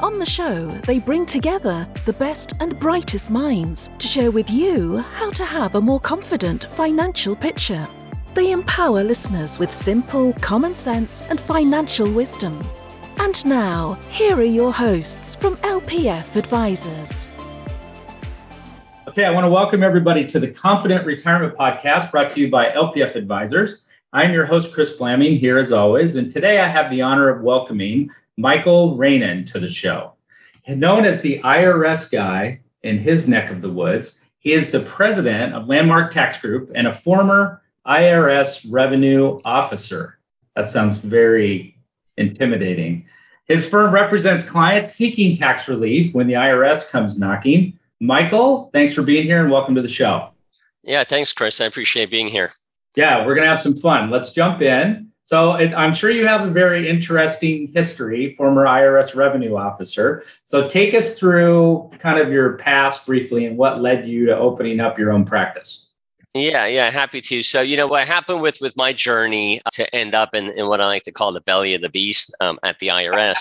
On the show, they bring together the best and brightest minds to share with you how to have a more confident financial picture. They empower listeners with simple, common sense, and financial wisdom. And now, here are your hosts from LPF Advisors. Okay, I want to welcome everybody to the Confident Retirement Podcast brought to you by LPF Advisors. I'm your host, Kris Flammang, here as always. And today I have the honor of welcoming Michael Raanan to the show. Known as the IRS guy in his neck of the woods, he is the president of Landmark Tax Group and a former IRS revenue officer. That sounds very intimidating. His firm represents clients seeking tax relief when the IRS comes knocking. Michael, thanks for being here and welcome to the show. Yeah, thanks, Chris. I appreciate being here. Yeah, we're going to have some fun. Let's jump in. So it, I'm sure you have a very interesting history, former IRS revenue officer. So take us through kind of your past briefly and what led you to opening up your own practice. Yeah, yeah, happy to. So, you know, what happened with with my journey to end up in, in what I like to call the belly of the beast um, at the IRS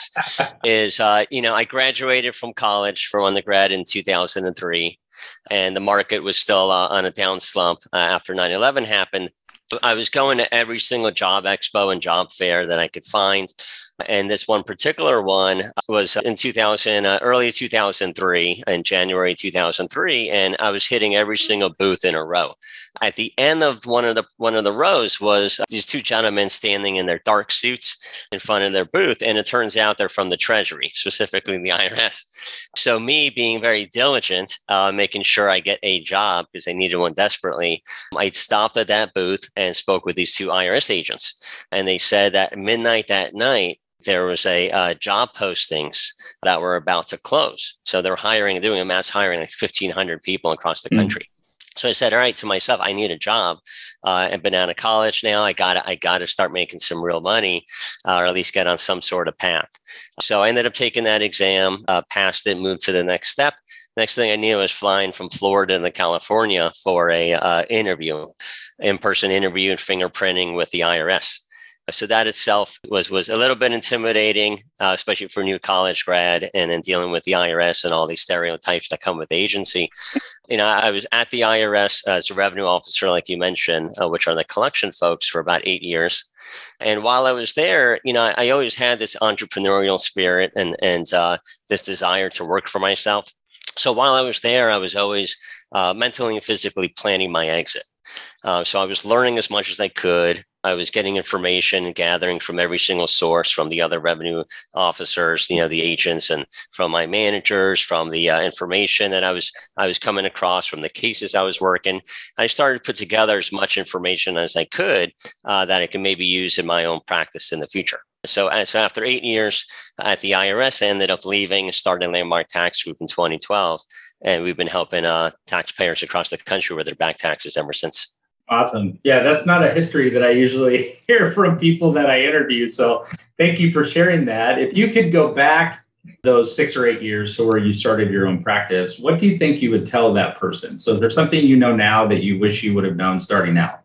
is, uh, you know, I graduated from college for undergrad in 2003, and the market was still uh, on a down slump uh, after 9 11 happened. I was going to every single job expo and job fair that I could find. And this one particular one was in 2000, uh, early 2003, in January 2003, and I was hitting every single booth in a row. At the end of one of the one of the rows was these two gentlemen standing in their dark suits in front of their booth, and it turns out they're from the Treasury, specifically the IRS. So me being very diligent, uh, making sure I get a job because I needed one desperately, I stopped at that booth and spoke with these two IRS agents, and they said that midnight that night there was a uh, job postings that were about to close. So they're hiring, doing a mass hiring like 1,500 people across the mm. country. So I said, all right, to myself, I need a job. Uh, I've been out of college now. I got I got to start making some real money, uh, or at least get on some sort of path. So I ended up taking that exam, uh, passed it, moved to the next step. Next thing I knew, I was flying from Florida to California for a uh, interview, in person interview and fingerprinting with the IRS. So that itself was was a little bit intimidating, uh, especially for a new college grad, and then dealing with the IRS and all these stereotypes that come with the agency. You know, I was at the IRS as a revenue officer, like you mentioned, uh, which are the collection folks, for about eight years. And while I was there, you know, I, always had this entrepreneurial spirit and and uh, this desire to work for myself. So while I was there, I was always uh, mentally and physically planning my exit. Uh, so I was learning as much as I could. I was getting information and gathering from every single source from the other revenue officers, you know, the agents, and from my managers, from the uh, information that I was I was coming across from the cases I was working. I started to put together as much information as I could uh, that I can maybe use in my own practice in the future. So, uh, so after eight years at the IRS, I ended up leaving, starting Landmark Tax Group in 2012, and we've been helping uh, taxpayers across the country with their back taxes ever since. Awesome. Yeah, that's not a history that I usually hear from people that I interview. So thank you for sharing that. If you could go back those six or eight years so where you started your own practice, what do you think you would tell that person? So is there something you know now that you wish you would have known starting out?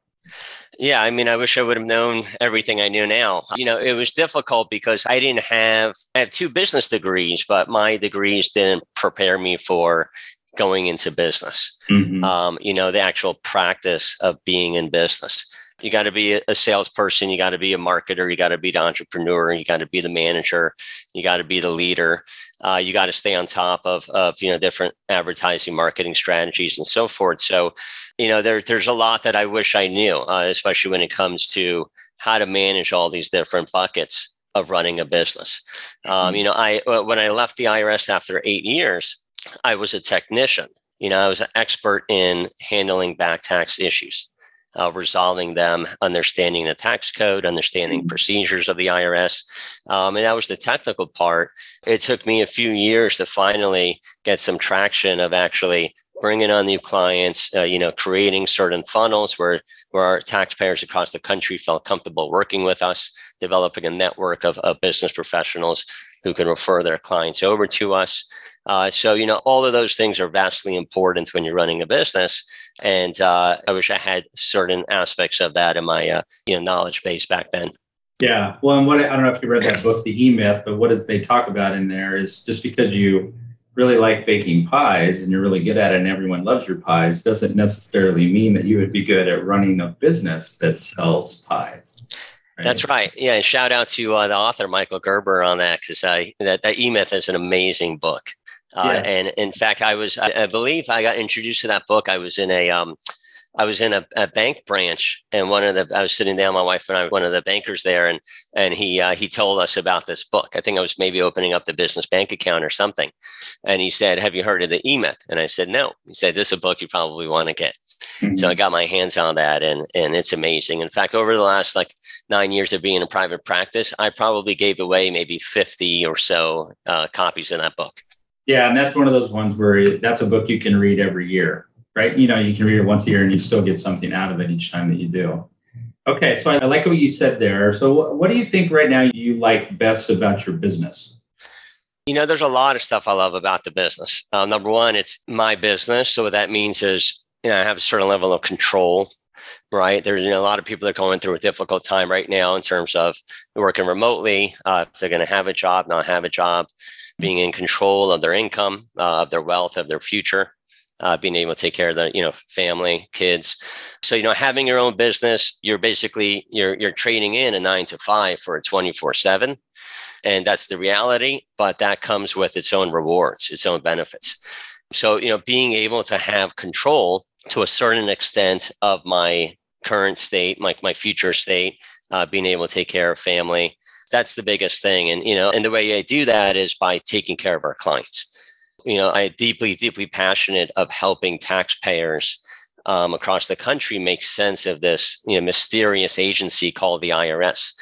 Yeah, I mean, I wish I would have known everything I knew now. You know, it was difficult because I didn't have, I have two business degrees, but my degrees didn't prepare me for going into business. Mm-hmm. Um, you know, the actual practice of being in business. You got to be a salesperson. You got to be a marketer. You got to be the entrepreneur. You got to be the manager. You got to be the leader. Uh, you got to stay on top of, of you know different advertising, marketing strategies, and so forth. So, you know, there, there's a lot that I wish I knew, uh, especially when it comes to how to manage all these different buckets of running a business. Um, mm-hmm. you know, I when I left the IRS after eight years, I was a technician. You know, I was an expert in handling back tax issues, uh, resolving them, understanding the tax code, understanding mm-hmm. procedures of the IRS. Um, and that was the technical part. It took me a few years to finally get some traction of actually bringing on new clients, uh, you know, creating certain funnels where where our taxpayers across the country felt comfortable working with us, developing a network of, of business professionals who can refer their clients over to us. Uh, so, you know, all of those things are vastly important when you're running a business. And uh, I wish I had certain aspects of that in my, uh, you know, knowledge base back then. Yeah. Well, and what I don't know if you read that book, The E Myth, but what did they talk about in there is just because you really like baking pies and you're really good at it and everyone loves your pies doesn't necessarily mean that you would be good at running a business that sells pie. Right? That's right. Yeah. And shout out to uh, the author, Michael Gerber, on that because that, that E Myth is an amazing book. Uh. And in fact, I was, I, I, believe I got introduced to that book. I was in a, um, I was in a, a, bank branch, and one of the I was sitting down, my wife and I, one of the bankers there, and and he uh, he told us about this book. I think I was maybe opening up the business bank account or something, and he said, "Have you heard of the E Myth?" And I said, "No." He said, "This is a book you probably want to get." Mm-hmm. So I got my hands on that, and and it's amazing. In fact, over the last like nine years of being in private practice, I probably gave away maybe fifty or so uh, copies of that book. Yeah, and that's one of those ones where that's a book you can read every year right? You know, you can read it once a year and you still get something out of it each time that you do. Okay, so I like what you said there. So, what do you think right now you like best about your business? You know, there's a lot of stuff I love about the business. Uh, number one, it's my business. So, what that means is, you know, I have a certain level of control, right? There's you know, a lot of people that are going through a difficult time right now in terms of working remotely, uh, if they're going to have a job, not have a job, being in control of their income, uh, of their wealth, of their future uh, being able to take care of the you know family kids. So you know having your own business you're basically you're you're trading in a nine to five for a 24 7 and that's the reality but that comes with its own rewards its own benefits. So you know being able to have control to a certain extent of my current state my, my future state uh, being able to take care of family that's the biggest thing. And you know and the way i do that is by taking care of our clients you know, I deeply, deeply passionate of helping taxpayers um, across the country make sense of this, you know, mysterious agency called the IRS.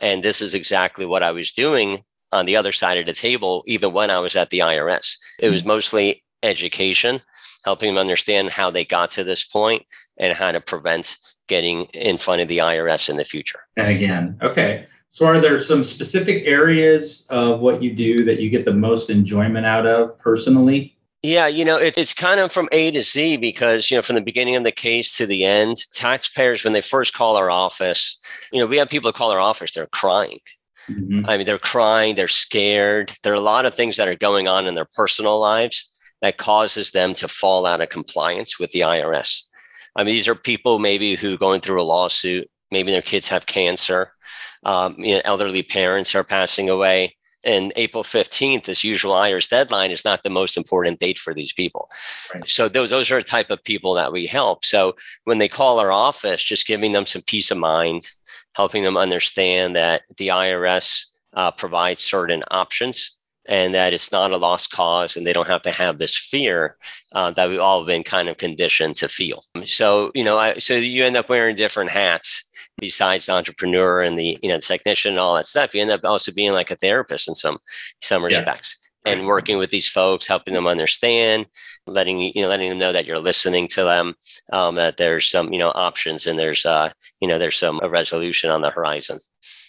And this is exactly what I was doing on the other side of the table, even when I was at the IRS. It was mm-hmm. mostly education, helping them understand how they got to this point and how to prevent getting in front of the IRS in the future. And again, okay. So, are there some specific areas of what you do that you get the most enjoyment out of personally? Yeah, you know, it, it's kind of from A to Z because, you know, from the beginning of the case to the end, taxpayers, when they first call our office, you know, we have people call our office, they're crying. Mm-hmm. I mean, they're crying, they're scared. There are a lot of things that are going on in their personal lives that causes them to fall out of compliance with the IRS. I mean, these are people maybe who going through a lawsuit, maybe their kids have cancer, um, you know, elderly parents are passing away. And April 15th, this usual IRS deadline, is not the most important date for these people. Right. So those, those are the type of people that we help. So when they call our office, just giving them some peace of mind, helping them understand that the IRS uh, provides certain options and that it's not a lost cause and they don't have to have this fear uh, that we've all been kind of conditioned to feel. So, you know, I, so you end up wearing different hats besides the entrepreneur and the, you know, the technician and all that stuff. You end up also being like a therapist in some, some respects. Yeah and working with these folks, helping them understand, letting you know, letting them know that you're listening to them, um, that there's some you know options and there's uh, you know there's some a resolution on the horizon.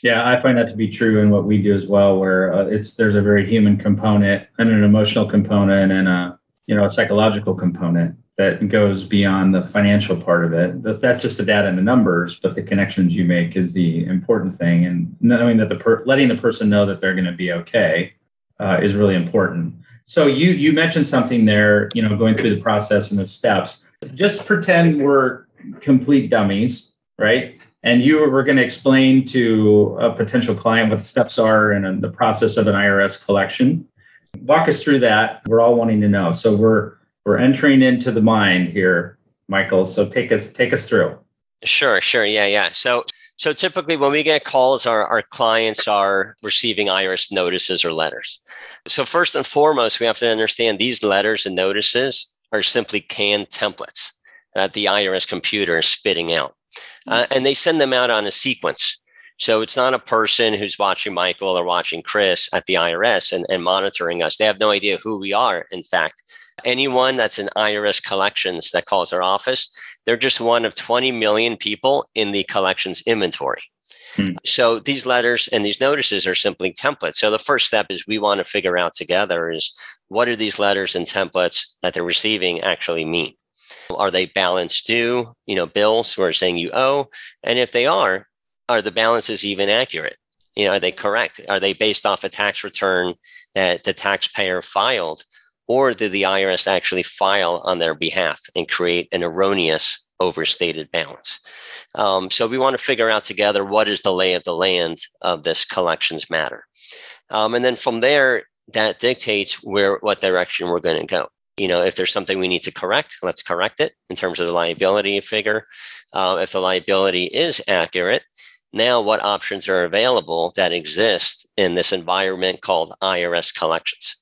Yeah, I find that to be true in what we do as well, where uh, it's there's a very human component and an emotional component and a you know a psychological component that goes beyond the financial part of it. That's just the data and the numbers, but the connections you make is the important thing. And knowing that the per- letting the person know that they're going to be okay uh, is really important. So you you mentioned something there, you know, going through the process and the steps. Just pretend we're complete dummies, right? And you were going to explain to a potential client what the steps are in the process of an IRS collection. Walk us through that. We're all wanting to know. So we're we're entering into the mind here, Michael. So take us take us through. Sure, sure. Yeah, yeah. So so typically, when we get calls, our, our clients are receiving IRS notices or letters. So, first and foremost, we have to understand these letters and notices are simply canned templates that the IRS computer is spitting out. Uh, and they send them out on a sequence. So it's not a person who's watching Michael or watching Kris at the IRS and, and monitoring us. They have no idea who we are, in fact. Anyone that's in IRS collections that calls our office, they're just one of 20 million people in the collections inventory. Hmm. So these letters and these notices are simply templates. So the first step is we want to figure out together is what are these letters and templates that they're receiving actually mean? Are they balance due, you know, bills who are saying you owe? And if they are, are the balances even accurate? You know, are they correct? Are they based off a tax return that the taxpayer filed? Or did the IRS actually file on their behalf and create an erroneous overstated balance? Um, so we want to figure out together what is the lay of the land of this collections matter. Um, and then from there, that dictates where what direction we're going to go you know, if there's something we need to correct, let's correct it in terms of the liability figure. Uh, if the liability is accurate, now what options are available that exist in this environment called IRS collections?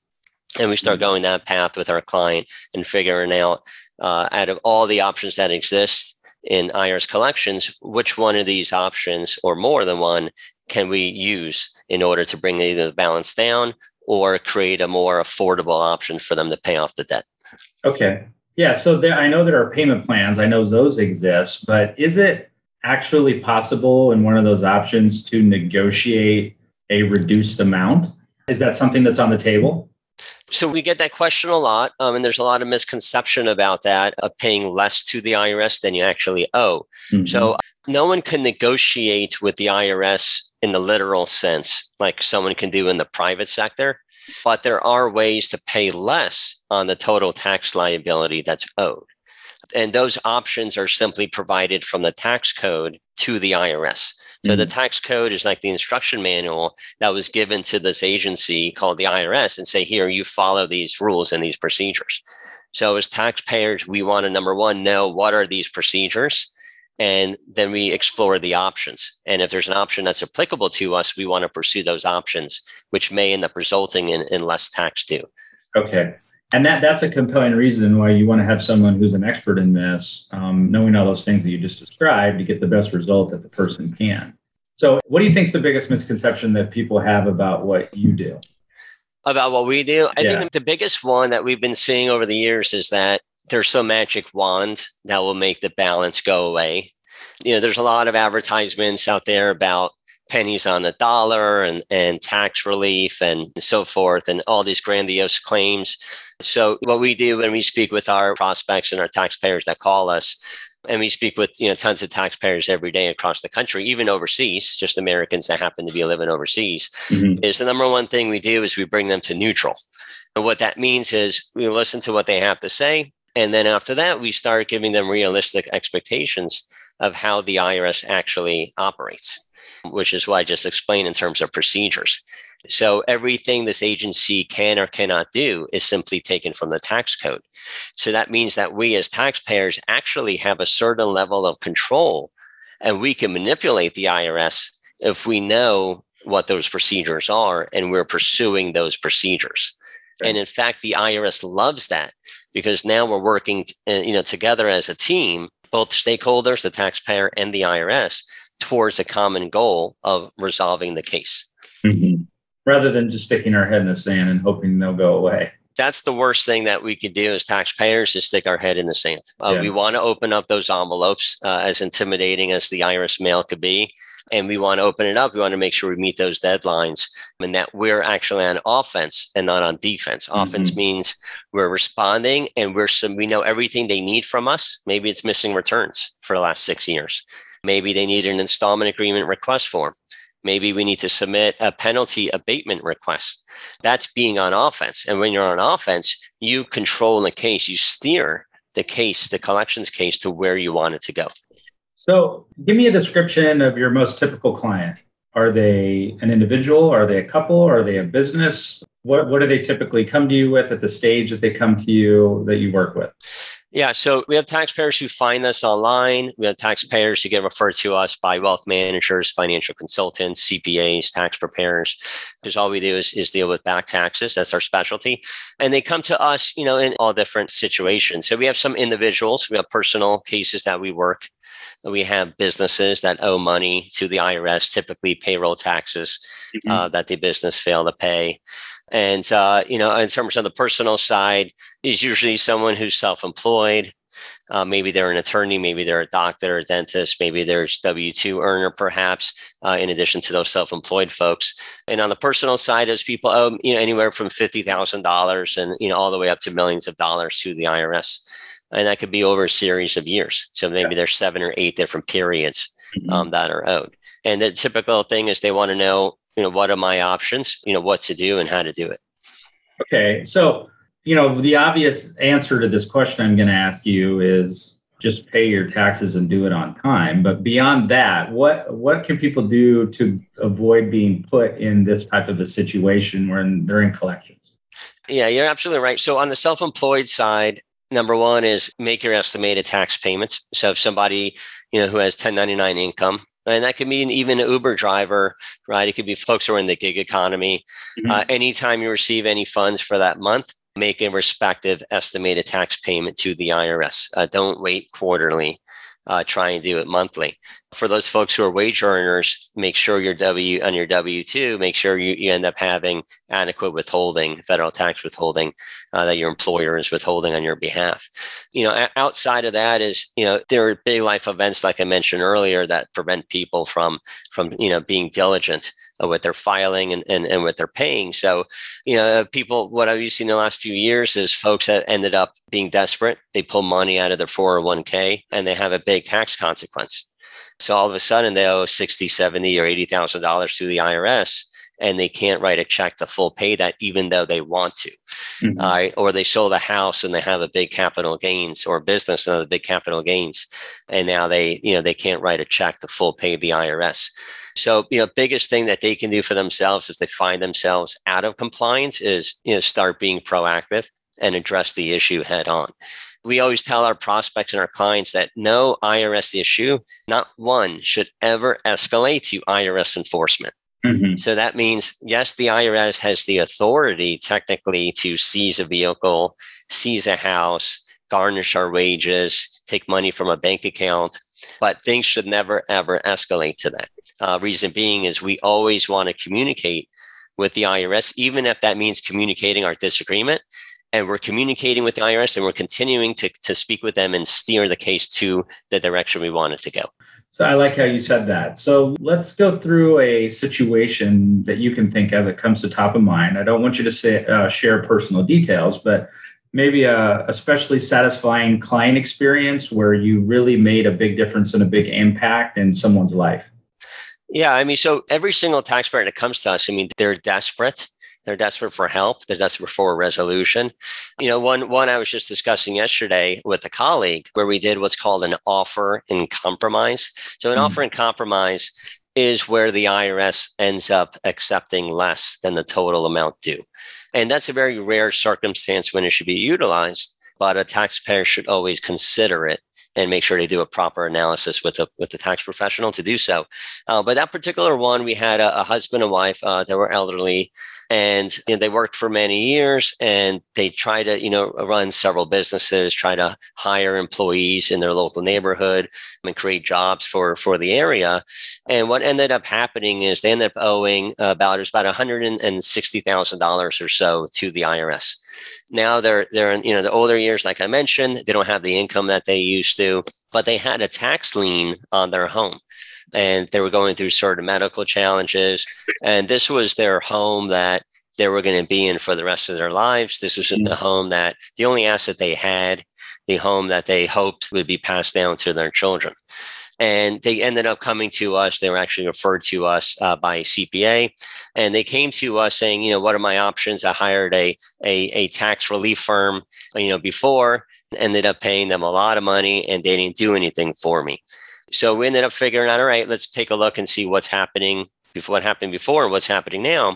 And we start mm-hmm. going that path with our client and figuring out uh, out of all the options that exist in IRS collections, which one of these options or more than one can we use in order to bring either the balance down or create a more affordable option for them to pay off the debt. Okay. Yeah. So there, I know there are payment plans. I know those exist, but is it actually possible in one of those options to negotiate a reduced amount? Is that something that's on the table? So we get that question a lot, um, and there's a lot of misconception about that of paying less to the IRS than you actually owe. Mm-hmm. So no one can negotiate with the IRS in the literal sense, like someone can do in the private sector, but there are ways to pay less on the total tax liability that's owed. And those options are simply provided from the tax code to the IRS. So mm-hmm. the tax code is like the instruction manual that was given to this agency called the IRS and say, here, you follow these rules and these procedures. So as taxpayers, we want to number one know what are these procedures and then we explore the options. And if there's an option that's applicable to us, we want to pursue those options, which may end up resulting in, in less tax due. Okay. And that that's a compelling reason why you want to have someone who's an expert in this, um, knowing all those things that you just described to get the best result that the person can. So, what do you think is the biggest misconception that people have about what you do? About what we do? I yeah. think the biggest one that we've been seeing over the years is that there's some magic wand that will make the balance go away. You know, there's a lot of advertisements out there about pennies on the dollar and, and tax relief and so forth, and all these grandiose claims. So, what we do when we speak with our prospects and our taxpayers that call us, and we speak with you know tons of taxpayers every day across the country, even overseas, just Americans that happen to be living overseas, mm-hmm. is the number one thing we do is we bring them to neutral. And what that means is we listen to what they have to say and then after that, we start giving them realistic expectations of how the IRS actually operates, which is what I just explained in terms of procedures. So everything this agency can or cannot do is simply taken from the tax code. So that means that we as taxpayers actually have a certain level of control and we can manipulate the IRS if we know what those procedures are and we're pursuing those procedures. Right. And in fact, the IRS loves that because now we're working, uh, you know, together as a team, both stakeholders, the taxpayer and the IRS, towards a common goal of resolving the case. Mm-hmm. Rather than just sticking our head in the sand and hoping they'll go away. That's the worst thing that we could do as taxpayers is stick our head in the sand. Uh, yeah. We want to open up those envelopes, uh, as intimidating as the IRS mail could be and we want to open it up. We want to make sure we meet those deadlines and that we're actually on offense and not on defense. Mm-hmm. Offense means we're responding and we're some, we know everything they need from us. Maybe it's missing returns for the last six years. Maybe they need an installment agreement request form. Maybe we need to submit a penalty abatement request. That's being on offense. And when you're on offense, you control the case, you steer the case, the collections case to where you want it to go. So, give me a description of your most typical client. Are they an individual? Are they a couple? Are they a business? What, what do they typically come to you with at the stage that they come to you that you work with? Yeah, so we have taxpayers who find us online. We have taxpayers who get referred to us by wealth managers, financial consultants, CPAs, tax preparers, because all we do is, is deal with back taxes. That's our specialty. And they come to us, you know, in all different situations. So we have some individuals, we have personal cases that we work. We have businesses that owe money to the IRS, typically payroll taxes mm-hmm. uh, that the business failed to pay. And, uh, you know, in terms of the personal side, is usually someone who's self employed. Uh, maybe they're an attorney, maybe they're a doctor, a dentist, maybe there's W 2 earner, perhaps, uh, in addition to those self employed folks. And on the personal side, as people owe you know, anywhere from $50,000 and you know, all the way up to millions of dollars to the IRS. And that could be over a series of years. So maybe yeah. there's seven or eight different periods mm-hmm. um, that are owed. And the typical thing is they want to know you know, what are my options, you know, what to do and how to do it. Okay. So, you know, the obvious answer to this question I'm going to ask you is just pay your taxes and do it on time. But beyond that, what what can people do to avoid being put in this type of a situation when they're in collections? Yeah, you're absolutely right. So on the self-employed side, number one is make your estimated tax payments. So if somebody, you know, who has 1099 income, and that could mean even an Uber driver, right? It could be folks who are in the gig economy. Mm-hmm. Uh, anytime you receive any funds for that month, make a respective estimated tax payment to the IRS. Uh, don't wait quarterly uh, try and do it monthly. For those folks who are wage earners, make sure your W on your W two, make sure you, you end up having adequate withholding, federal tax withholding uh, that your employer is withholding on your behalf. You know, outside of that is you know there are big life events like I mentioned earlier that prevent people from from you know being diligent with their filing and, and, and what they're paying. So, you know, people, what I've seen in the last few years is folks that ended up being desperate. They pull money out of their 401k and they have a big tax consequence. So all of a sudden they owe 60, 70 or $80,000 to the IRS and they can't write a check to full pay that even though they want to. Mm-hmm. uh, or they sold a house and they have a big capital gains or business and big capital gains and now they you know they can't write a check to full pay the irs so you know biggest thing that they can do for themselves if they find themselves out of compliance is you know start being proactive and address the issue head on we always tell our prospects and our clients that no IRS issue, not one, should ever escalate to IRS enforcement. Mm-hmm. So that means, yes, the IRS has the authority technically to seize a vehicle, seize a house, garnish our wages, take money from a bank account, but things should never, ever escalate to that. Uh, reason being is we always want to communicate with the IRS, even if that means communicating our disagreement. And we're communicating with the IRS and we're continuing to, to speak with them and steer the case to the direction we want it to go. So I like how you said that. So let's go through a situation that you can think of that comes to top of mind. I don't want you to say, uh, share personal details, but maybe a especially satisfying client experience where you really made a big difference and a big impact in someone's life. Yeah, I mean, so every single taxpayer that comes to us, I mean, they're desperate they're desperate for help. They're desperate for a resolution. You know, one one I was just discussing yesterday with a colleague where we did what's called an offer in compromise. So an mm-hmm. offer in compromise is where the IRS ends up accepting less than the total amount due. And that's a very rare circumstance when it should be utilized, but a taxpayer should always consider it and make sure they do a proper analysis with the with the tax professional to do so. Uh, but that particular one, we had a, a husband and wife uh, that were elderly, and you know, they worked for many years, and they try to you know run several businesses, try to hire employees in their local neighborhood, and create jobs for for the area. And what ended up happening is they ended up owing about it was about one hundred and sixty thousand dollars or so to the IRS. Now they're they're in you know the older years, like I mentioned, they don't have the income that they used to, but they had a tax lien on their home, and they were going through sort of medical challenges, and this was their home that they were going to be in for the rest of their lives. This was in the home that the only asset they had, the home that they hoped would be passed down to their children and they ended up coming to us. They were actually referred to us uh, by CPA, and they came to us saying, you know, what are my options? I hired a a, a tax relief firm, you know, before, ended up paying them a lot of money, and they didn't do anything for me. So we ended up figuring out, all right, let's take a look and see what's happening before what happened before and what's happening now.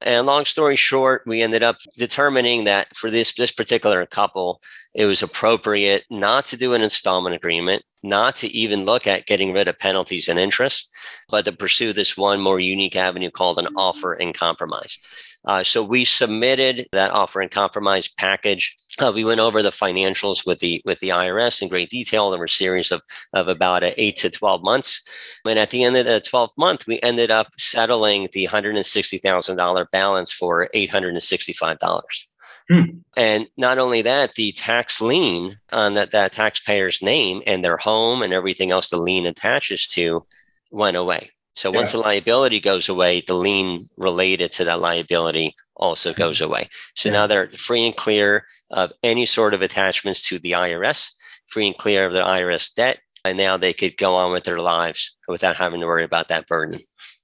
And long story short, we ended up determining that for this this particular couple, it was appropriate not to do an installment agreement, not to even look at getting rid of penalties and interest, but to pursue this one more unique avenue called an offer in compromise. Uh, so we submitted that offer in compromise package. Uh, we went over the financials with the with the IRS in great detail. There were a series of of about eight to twelve months, and at the end of the twelfth month, we ended up settling the hundred and sixty thousand dollar balance for eight hundred and sixty five dollars. Hmm. And not only that, the tax lien on that, that taxpayer's name and their home and everything else the lien attaches to went away. So once the liability goes away, the lien related to that liability also mm-hmm. goes away. So yeah. now they're free and clear of any sort of attachments to the IRS, free and clear of the IRS debt, and now they could go on with their lives without having to worry about that burden.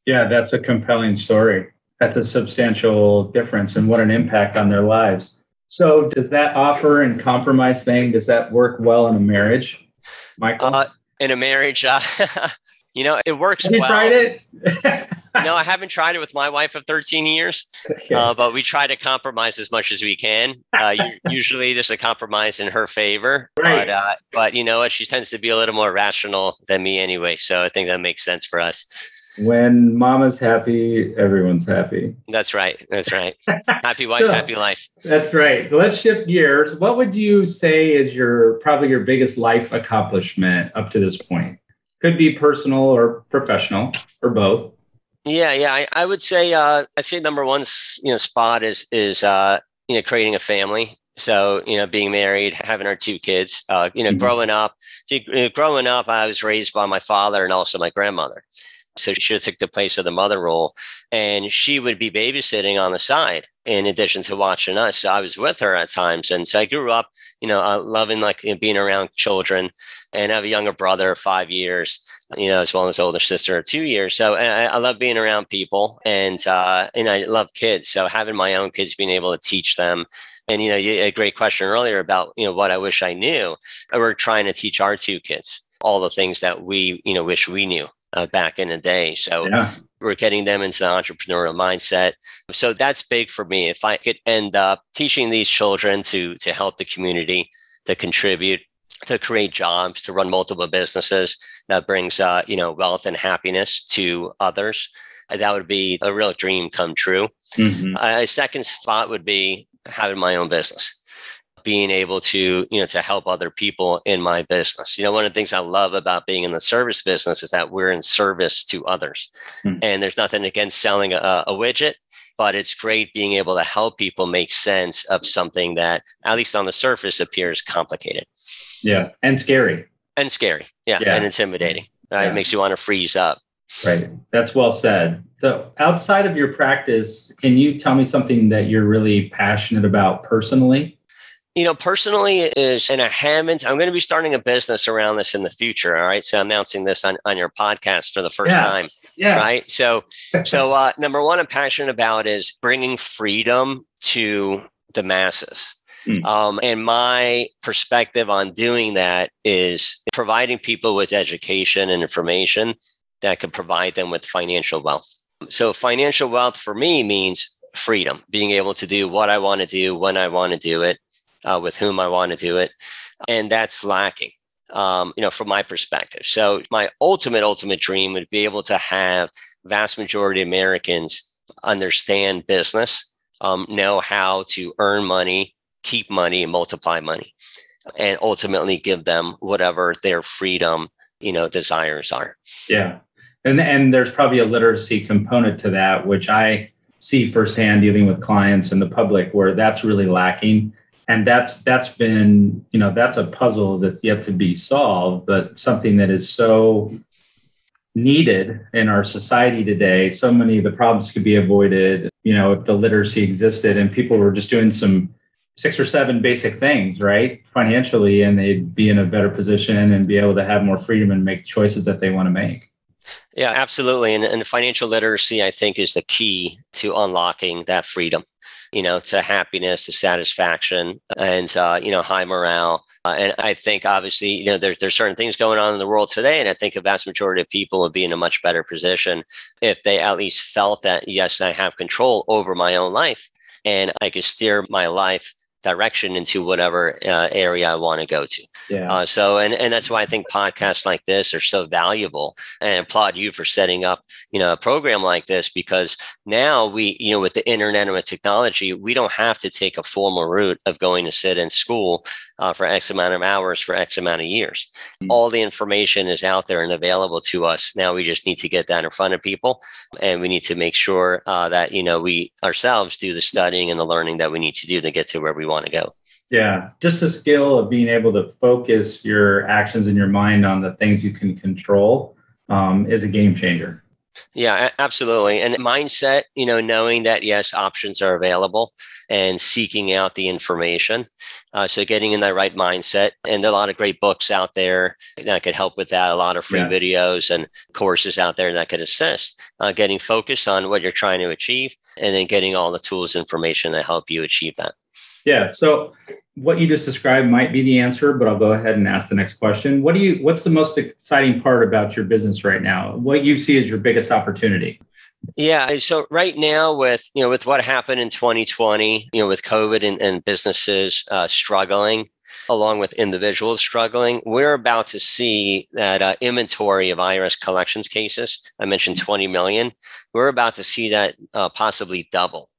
Yeah, that's a compelling story. That's a substantial difference and what an impact on their lives. So does that offer in compromise thing, does that work well in a marriage, Michael? Uh, in a marriage, uh, You know, it works. Have you well. tried it? no, I haven't tried it with my wife of 13 years, okay. uh, but we try to compromise as much as we can. Uh, usually, there's a compromise in her favor, right. but uh, but you know what? She tends to be a little more rational than me anyway, so I think that makes sense for us. When mama's happy, everyone's happy. That's right. That's right. happy wife, so, happy life. That's right. So let's shift gears. What would you say is your probably your biggest life accomplishment up to this point? Could be personal or professional or both. Yeah, yeah. I, I would say uh, I'd say number one you know spot is is uh, you know creating a family. So you know being married, having our two kids. Uh, you know, mm-hmm. growing up. So, growing up, I was raised by my father and also my grandmother. So she should take the place of the mother role. And she would be babysitting on the side in addition to watching us. So I was with her at times. And so I grew up, you know, uh, loving like you know, being around children and I have a younger brother, five years, you know, as well as older sister, two years. So I, I love being around people and, uh, and I love kids. So having my own kids, being able to teach them and you know, a great question earlier about you know what I wish I knew. We're trying to teach our two kids all the things that we you know wish we knew uh, back in the day. So yeah. we're getting them into the entrepreneurial mindset. So that's big for me. If I could end up teaching these children to to help the community, to contribute, to create jobs, to run multiple businesses that brings uh, you know wealth and happiness to others. That would be a real dream come true. Mm-hmm. Uh, a second spot would be having my own business being able to you know to help other people in my business. You know one of the things i love about being in the service business is that we're in service to others. Mm-hmm. and there's nothing against selling a, a widget but it's great being able to help people make sense of something that at least on the surface appears complicated. Yeah and scary. And scary. Yeah, yeah. and intimidating right? yeah. it makes you want to freeze up. Right. That's well said. So outside of your practice can you tell me something that you're really passionate about personally you know, personally is, and I haven't, I'm going to be starting a business around this in the future. All right. So I'm announcing this on, on your podcast for the first yes. time. Yeah. Right. So, so, uh, number one, I'm passionate about is bringing freedom to the masses. Mm. Um, and my perspective on doing that is providing people with education and information that could provide them with financial wealth. So, financial wealth for me means freedom, being able to do what I want to do when I want to do it, uh, with whom I want to do it. And that's lacking, um, you know, from my perspective. So my ultimate, ultimate dream would be able to have vast majority of Americans understand business, um, know how to earn money, keep money, and multiply money, and ultimately give them whatever their freedom, you know, desires are. Yeah. And, and there's probably a literacy component to that, which I see firsthand dealing with clients and the public where that's really lacking and that's that's been you know that's a puzzle that's yet to be solved but something that is so needed in our society today. So many of the problems could be avoided you know if the literacy existed and people were just doing some six or seven basic things right financially and they'd be in a better position and be able to have more freedom and make choices that they want to make Yeah, absolutely. And, and financial literacy, I think, is the key to unlocking that freedom, you know, to happiness, to satisfaction, and, uh, you know, high morale. Uh, and I think, obviously, you know, there's, there's certain things going on in the world today. And I think a vast majority of people would be in a much better position if they at least felt that, yes, I have control over my own life and I can steer my life direction into whatever uh, area I want to go to. Yeah. Uh, so, and and that's why I think podcasts like this are so valuable. And I applaud you for setting up, you know, a program like this because now we, you know, with the internet and with technology, we don't have to take a formal route of going to sit in school uh, for X amount of hours for X amount of years. Mm-hmm. All the information is out there and available to us. Now we just need to get that in front of people, and we need to make sure uh, that you know we ourselves do the studying and the learning that we need to do to get to where we want to go. Yeah, just the skill of being able to focus your actions in your mind on the things you can control um, is a game changer. Yeah, absolutely. And mindset, you know, knowing that yes, options are available and seeking out the information. Uh, so getting in that right mindset. And there are a lot of great books out there that could help with that. A lot of free yeah. videos and courses out there that could assist. Uh, getting focused on what you're trying to achieve and then getting all the tools, information that help you achieve that. Yeah. So what you just described might be the answer, but I'll go ahead and ask the next question. What do you what's the most exciting part about your business right now? What you see as your biggest opportunity? Yeah. So right now with, you know, with what happened in 2020, you know, with COVID and, and businesses uh, struggling, along with individuals struggling, we're about to see that uh, inventory of IRS collections cases. I mentioned 20 million. We're about to see that uh, possibly double.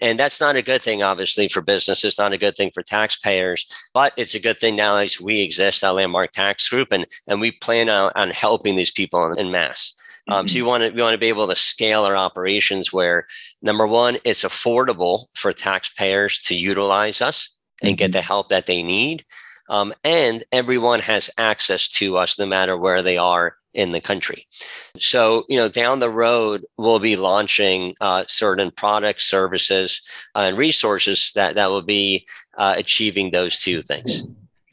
And that's not a good thing, obviously, for business. It's not a good thing for taxpayers, but it's a good thing now as we exist, our Landmark Tax Group, and, and we plan on, on helping these people in, mass. Um, so you want to we want to be able to scale our operations where number one, it's affordable for taxpayers to utilize us and get mm-hmm. the help that they need. Um, and everyone has access to us no matter where they are in the country. So, you know, down the road, we'll be launching uh, certain products, services, uh, and resources that, that will be uh, achieving those two things.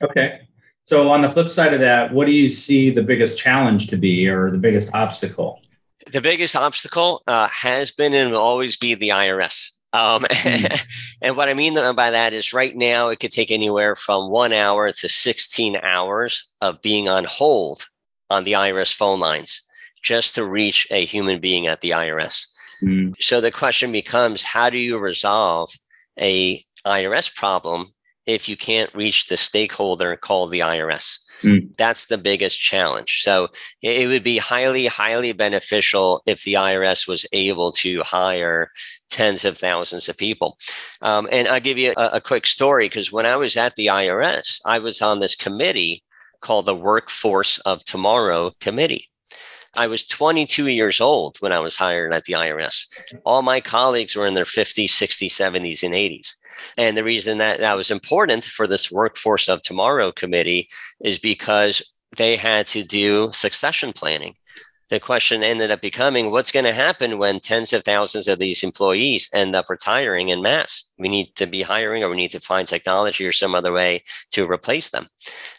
Okay. So, on the flip side of that, what do you see the biggest challenge to be or the biggest obstacle? The biggest obstacle uh, has been and will always be the IRS. Um, mm. and what I mean by that is right now it could take anywhere from one hour to 16 hours of being on hold on the IRS phone lines just to reach a human being at the IRS. Mm. So the question becomes how do you resolve a IRS problem if you can't reach the stakeholder called the IRS? Mm. That's the biggest challenge. So it would be highly, highly beneficial if the IRS was able to hire tens of thousands of people. Um, and I'll give you a, a quick story because when I was at the IRS, I was on this committee called the Workforce of Tomorrow Committee. I was 22 years old when I was hired at the IRS. All my colleagues were in their 50s, 60s, 70s, and 80s. And the reason that that was important for this Workforce of Tomorrow committee is because they had to do succession planning the question ended up becoming what's going to happen when tens of thousands of these employees end up retiring in mass? We need to be hiring or we need to find technology or some other way to replace them.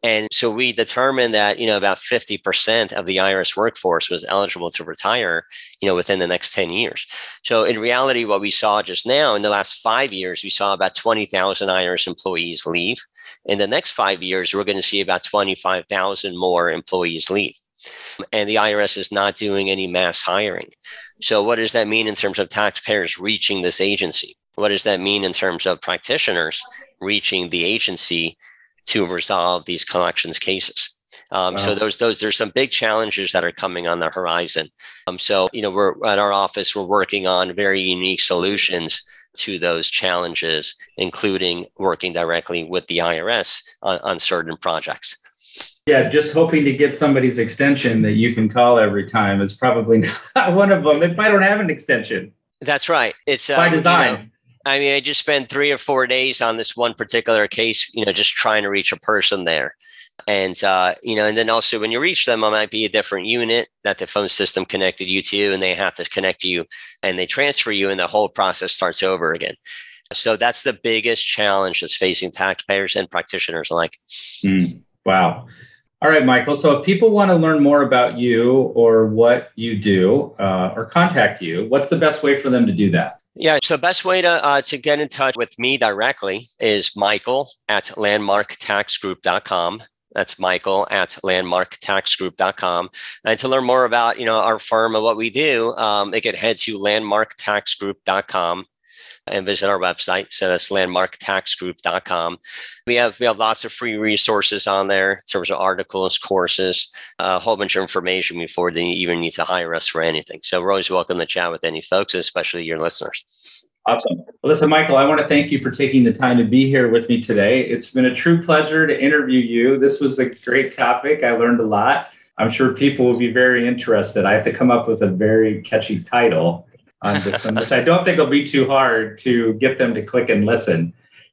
And so we determined that, you know, about 50% of the IRS workforce was eligible to retire, you know, within the next 10 years. So in reality, what we saw just now in the last five years, we saw about 20,000 IRS employees leave. In the next five years, we're going to see about 25,000 more employees leave and the IRS is not doing any mass hiring. So, what does that mean in terms of taxpayers reaching this agency? What does that mean in terms of practitioners reaching the agency to resolve these collections cases? Um, wow. So those those there's some big challenges that are coming on the horizon. Um, so you know we're at our office we're working on very unique solutions to those challenges, including working directly with the IRS on, on certain projects. Yeah, just hoping to get somebody's extension that you can call every time is probably not one of them. If I don't have an extension, that's right. It's by uh, design. You know, I mean, I just spent three or four days on this one particular case, you know, just trying to reach a person there. And, uh, you know, and then also when you reach them, it might be a different unit that the phone system connected you to, and they have to connect you and they transfer you, and the whole process starts over again. So that's the biggest challenge that's facing taxpayers and practitioners alike. Mm, wow. All right, Michael. So if people want to learn more about you or what you do uh, or contact you, what's the best way for them to do that? Yeah. So best way to uh, to get in touch with me directly is Michael at landmarktaxgroup.com. That's Michael at landmarktaxgroup.com. And to learn more about, you know, our firm and what we do, um, they can head to landmarktaxgroup.com and visit our website. So that's landmarktaxgroup.com. We have we have lots of free resources on there in terms of articles, courses, a whole bunch of information before they even need to hire us for anything. So we're always welcome to chat with any folks, especially your listeners. Awesome. Well, listen, Michael, I want to thank you for taking the time to be here with me today. It's been a true pleasure to interview you. This was a great topic. I learned a lot. I'm sure people will be very interested. I have to come up with a very catchy title on this one, which I don't think will be too hard to get them to click and listen.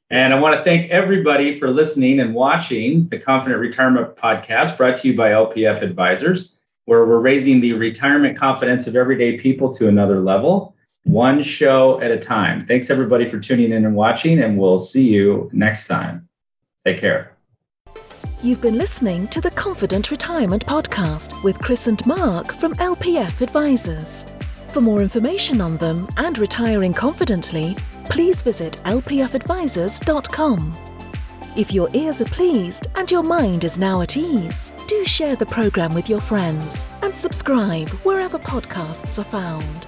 And I want to thank everybody for listening and watching the Confident Retirement Podcast brought to you by LPF Advisors, where we're raising the retirement confidence of everyday people to another level one show at a time. Thanks everybody for tuning in and watching, and we'll see you next time. Take care. You've been listening to the Confident Retirement Podcast with Kris and Mark from LPF Advisors. For more information on them and retiring confidently, please visit lpfadvisors.com. If your ears are pleased and your mind is now at ease, do share the program with your friends and subscribe wherever podcasts are found.